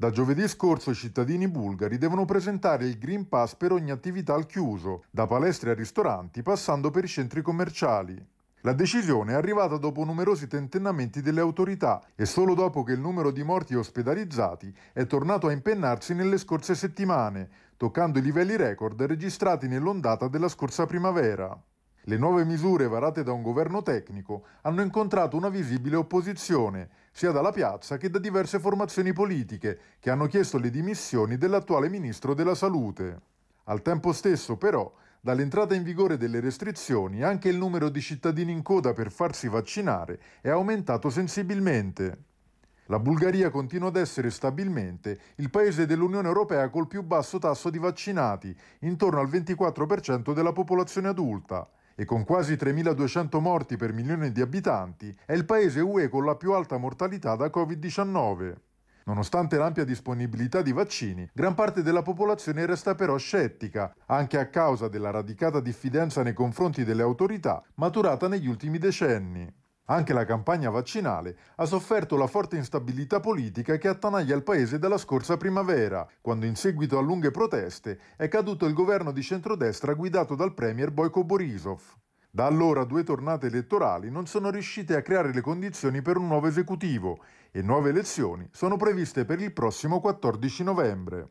Da giovedì scorso i cittadini bulgari devono presentare il Green Pass per ogni attività al chiuso, da palestre a ristoranti, passando per i centri commerciali. La decisione è arrivata dopo numerosi tentennamenti delle autorità e solo dopo che il numero di morti ospedalizzati è tornato a impennarsi nelle scorse settimane, toccando i livelli record registrati nell'ondata della scorsa primavera. Le nuove misure varate da un governo tecnico hanno incontrato una visibile opposizione, sia dalla piazza che da diverse formazioni politiche, che hanno chiesto le dimissioni dell'attuale ministro della Salute. Al tempo stesso, però, dall'entrata in vigore delle restrizioni anche il numero di cittadini in coda per farsi vaccinare è aumentato sensibilmente. La Bulgaria continua ad essere stabilmente il paese dell'Unione Europea col più basso tasso di vaccinati, intorno al 24% della popolazione adulta, e con quasi 3.200 morti per milione di abitanti, è il paese UE con la più alta mortalità da Covid-19. Nonostante l'ampia disponibilità di vaccini, gran parte della popolazione resta però scettica, anche a causa della radicata diffidenza nei confronti delle autorità maturata negli ultimi decenni. Anche la campagna vaccinale ha sofferto la forte instabilità politica che attanaglia il paese dalla scorsa primavera, quando in seguito a lunghe proteste è caduto il governo di centrodestra guidato dal premier Boyko Borisov. Da allora due tornate elettorali non sono riuscite a creare le condizioni per un nuovo esecutivo e nuove elezioni sono previste per il prossimo 14 novembre.